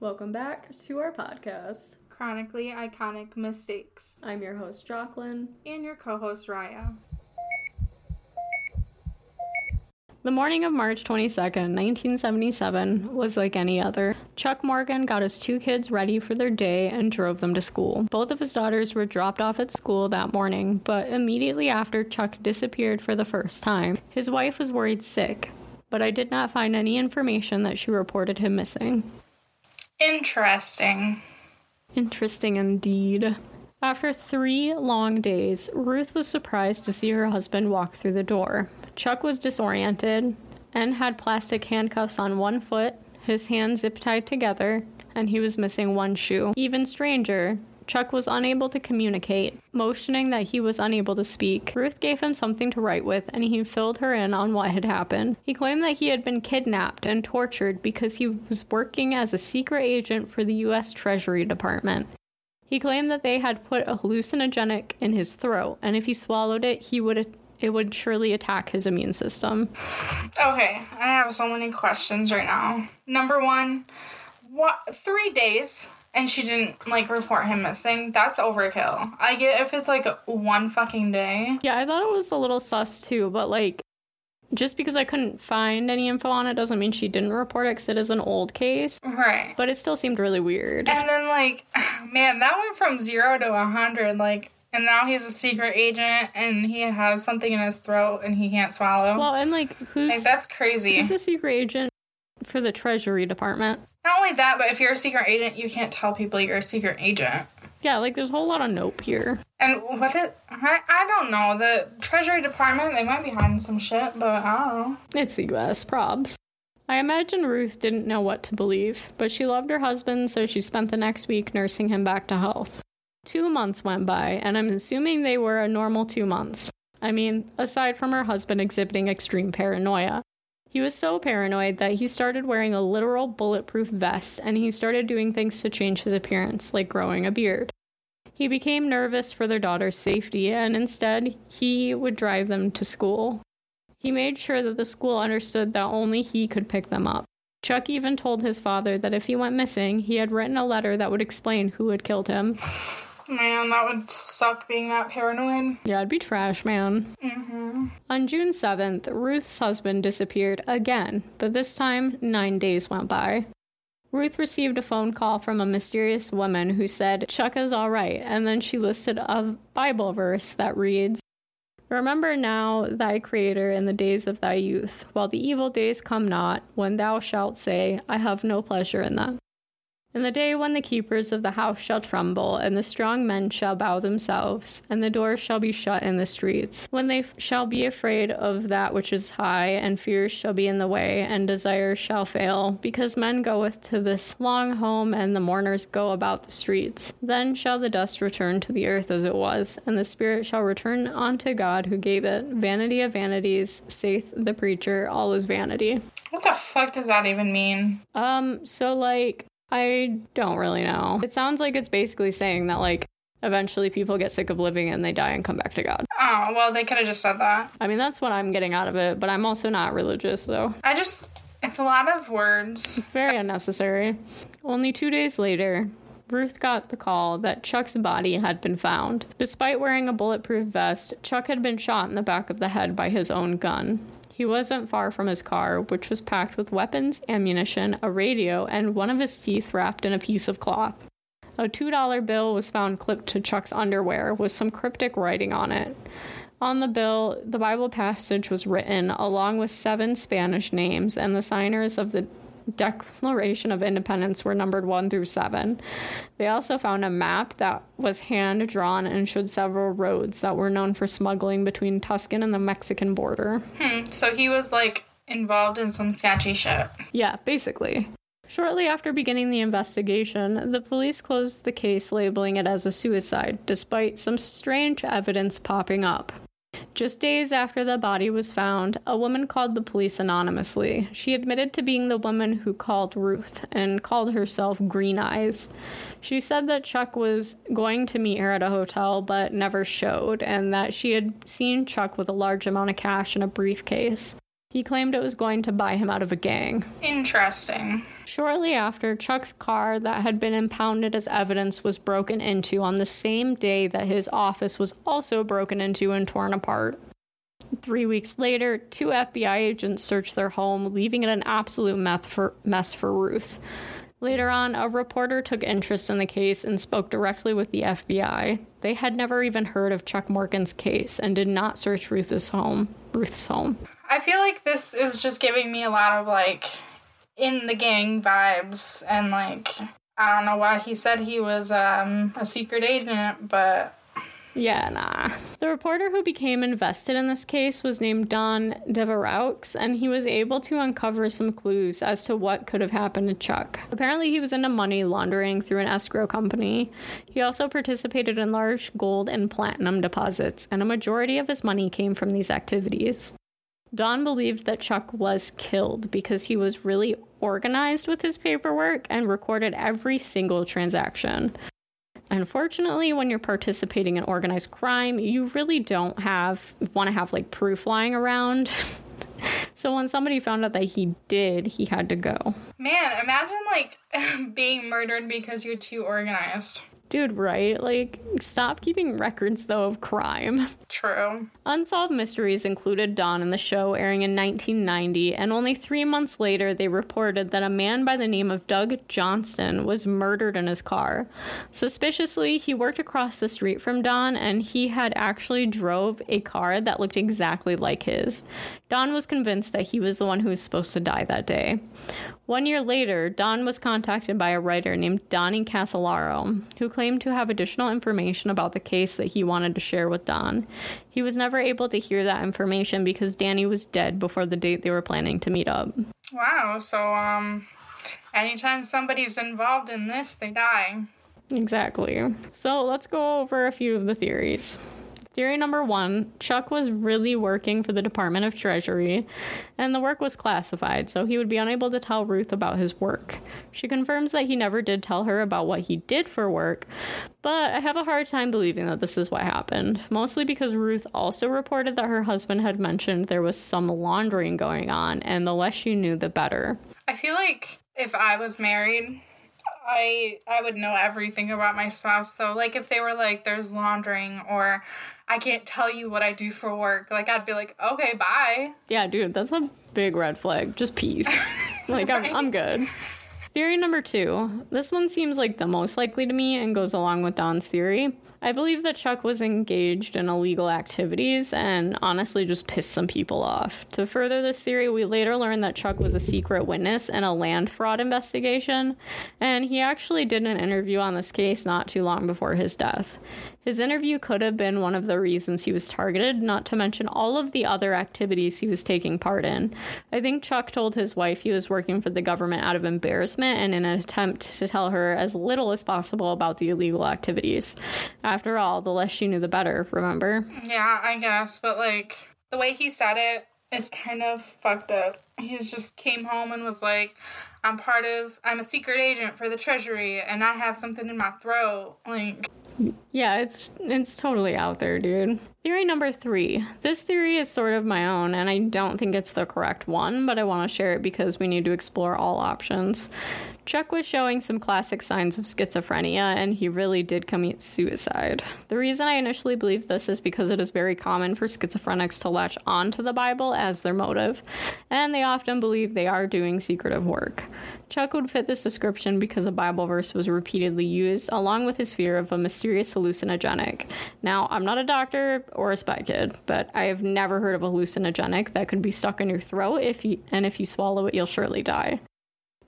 Welcome back to our podcast. Chronically Iconic Mistakes. I'm your host, Jocelyn. And your co host, Raya. The morning of March 22nd, 1977, was like any other. Chuck Morgan got his two kids ready for their day and drove them to school. Both of his daughters were dropped off at school that morning, but immediately after, Chuck disappeared for the first time. His wife was worried sick, but I did not find any information that she reported him missing. Interesting. Interesting indeed. After three long days, Ruth was surprised to see her husband walk through the door. Chuck was disoriented and had plastic handcuffs on one foot, his hands zip tied together, and he was missing one shoe. Even stranger, Chuck was unable to communicate, motioning that he was unable to speak. Ruth gave him something to write with, and he filled her in on what had happened. He claimed that he had been kidnapped and tortured because he was working as a secret agent for the U.S. Treasury Department. He claimed that they had put a hallucinogenic in his throat, and if he swallowed it, he would it would surely attack his immune system. Okay, I have so many questions right now. Number one, what three days and she didn't like report him missing? That's overkill. I get if it's like one fucking day. Yeah, I thought it was a little sus too, but like just because I couldn't find any info on it doesn't mean she didn't report it because it is an old case. Right. But it still seemed really weird. And then, like, man, that went from zero to a hundred. Like, and now he's a secret agent and he has something in his throat and he can't swallow. Well, and like, who's like, that's crazy. Who's a secret agent for the Treasury Department? Not only that, but if you're a secret agent, you can't tell people you're a secret agent. Yeah, like there's a whole lot of nope here. And what it, I, I don't know. The Treasury Department, they might be hiding some shit, but I don't know. It's the US, probs. I imagine Ruth didn't know what to believe, but she loved her husband, so she spent the next week nursing him back to health. Two months went by, and I'm assuming they were a normal two months. I mean, aside from her husband exhibiting extreme paranoia. He was so paranoid that he started wearing a literal bulletproof vest and he started doing things to change his appearance, like growing a beard. He became nervous for their daughter's safety and instead he would drive them to school. He made sure that the school understood that only he could pick them up. Chuck even told his father that if he went missing, he had written a letter that would explain who had killed him. Man, that would suck being that paranoid. Yeah, it'd be trash, man. Mm-hmm. On June 7th, Ruth's husband disappeared again, but this time, nine days went by. Ruth received a phone call from a mysterious woman who said, Chuck is all right, and then she listed a Bible verse that reads, Remember now thy Creator in the days of thy youth, while the evil days come not, when thou shalt say, I have no pleasure in them. In the day when the keepers of the house shall tremble, and the strong men shall bow themselves, and the doors shall be shut in the streets, when they f- shall be afraid of that which is high, and fears shall be in the way, and desires shall fail, because men goeth to this long home, and the mourners go about the streets. Then shall the dust return to the earth as it was, and the spirit shall return unto God who gave it. Vanity of vanities, saith the preacher, all is vanity. What the fuck does that even mean? Um, so like I don't really know. It sounds like it's basically saying that, like, eventually people get sick of living and they die and come back to God. Oh, well, they could have just said that. I mean, that's what I'm getting out of it, but I'm also not religious, though. I just, it's a lot of words. It's very unnecessary. Only two days later, Ruth got the call that Chuck's body had been found. Despite wearing a bulletproof vest, Chuck had been shot in the back of the head by his own gun. He wasn't far from his car, which was packed with weapons, ammunition, a radio, and one of his teeth wrapped in a piece of cloth. A $2 bill was found clipped to Chuck's underwear with some cryptic writing on it. On the bill, the Bible passage was written along with seven Spanish names, and the signers of the Declaration of Independence were numbered 1 through 7. They also found a map that was hand drawn and showed several roads that were known for smuggling between Tucson and the Mexican border. Hmm, so he was like involved in some sketchy shit. Yeah, basically. Shortly after beginning the investigation, the police closed the case, labeling it as a suicide, despite some strange evidence popping up. Just days after the body was found, a woman called the police anonymously. She admitted to being the woman who called Ruth and called herself Green Eyes. She said that Chuck was going to meet her at a hotel but never showed, and that she had seen Chuck with a large amount of cash in a briefcase. He claimed it was going to buy him out of a gang. Interesting. Shortly after, Chuck's car that had been impounded as evidence was broken into on the same day that his office was also broken into and torn apart. Three weeks later, two FBI agents searched their home, leaving it an absolute for, mess for Ruth. Later on, a reporter took interest in the case and spoke directly with the FBI. They had never even heard of Chuck Morgan's case and did not search Ruth's home. Ruth's home. I feel like this is just giving me a lot of like in the gang vibes and like I don't know why he said he was um, a secret agent, but yeah, nah. The reporter who became invested in this case was named Don Devereux, and he was able to uncover some clues as to what could have happened to Chuck. Apparently, he was into money laundering through an escrow company. He also participated in large gold and platinum deposits, and a majority of his money came from these activities. Don believed that Chuck was killed because he was really organized with his paperwork and recorded every single transaction. Unfortunately, when you're participating in organized crime, you really don't have want to have like proof lying around. so when somebody found out that he did, he had to go. Man, imagine like being murdered because you're too organized. Dude, right? Like, stop keeping records, though, of crime. True. Unsolved Mysteries included Don in the show, airing in 1990, and only three months later, they reported that a man by the name of Doug Johnston was murdered in his car. Suspiciously, he worked across the street from Don, and he had actually drove a car that looked exactly like his. Don was convinced that he was the one who was supposed to die that day. One year later, Don was contacted by a writer named Donnie Casolaro, who claimed to have additional information about the case that he wanted to share with Don. He was never able to hear that information because Danny was dead before the date they were planning to meet up. Wow, so um anytime somebody's involved in this, they die. Exactly. So let's go over a few of the theories. Theory number one Chuck was really working for the Department of Treasury, and the work was classified, so he would be unable to tell Ruth about his work. She confirms that he never did tell her about what he did for work, but I have a hard time believing that this is what happened, mostly because Ruth also reported that her husband had mentioned there was some laundering going on, and the less she knew, the better. I feel like if I was married, I I would know everything about my spouse. So like if they were like there's laundering or I can't tell you what I do for work. Like I'd be like, okay, bye. Yeah, dude, that's a big red flag. Just peace. like right? I'm I'm good. Theory number two. This one seems like the most likely to me and goes along with Don's theory. I believe that Chuck was engaged in illegal activities and honestly just pissed some people off. To further this theory, we later learned that Chuck was a secret witness in a land fraud investigation, and he actually did an interview on this case not too long before his death. His interview could have been one of the reasons he was targeted, not to mention all of the other activities he was taking part in. I think Chuck told his wife he was working for the government out of embarrassment and in an attempt to tell her as little as possible about the illegal activities. After all, the less she knew, the better, remember? Yeah, I guess, but like the way he said it, it is kind of fucked up. He just came home and was like, I'm part of, I'm a secret agent for the Treasury and I have something in my throat. Like, yeah, it's it's totally out there, dude. Theory number 3. This theory is sort of my own and I don't think it's the correct one, but I want to share it because we need to explore all options. Chuck was showing some classic signs of schizophrenia, and he really did commit suicide. The reason I initially believed this is because it is very common for schizophrenics to latch onto the Bible as their motive, and they often believe they are doing secretive work. Chuck would fit this description because a Bible verse was repeatedly used, along with his fear of a mysterious hallucinogenic. Now, I'm not a doctor or a spy kid, but I have never heard of a hallucinogenic that could be stuck in your throat if you, and if you swallow it, you'll surely die.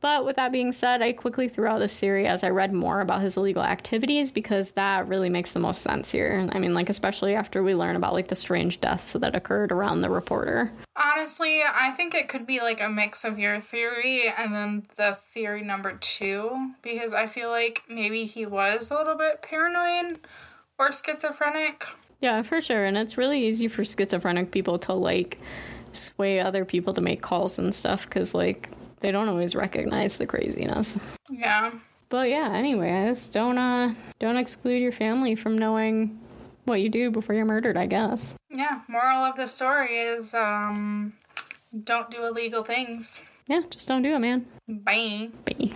But with that being said, I quickly threw out this theory as I read more about his illegal activities because that really makes the most sense here. I mean, like, especially after we learn about like the strange deaths that occurred around the reporter. Honestly, I think it could be like a mix of your theory and then the theory number two because I feel like maybe he was a little bit paranoid or schizophrenic. Yeah, for sure. And it's really easy for schizophrenic people to like sway other people to make calls and stuff because, like, they don't always recognize the craziness. Yeah. But yeah, anyways, don't uh don't exclude your family from knowing what you do before you're murdered, I guess. Yeah, moral of the story is um don't do illegal things. Yeah, just don't do it, man. Bye. Bye.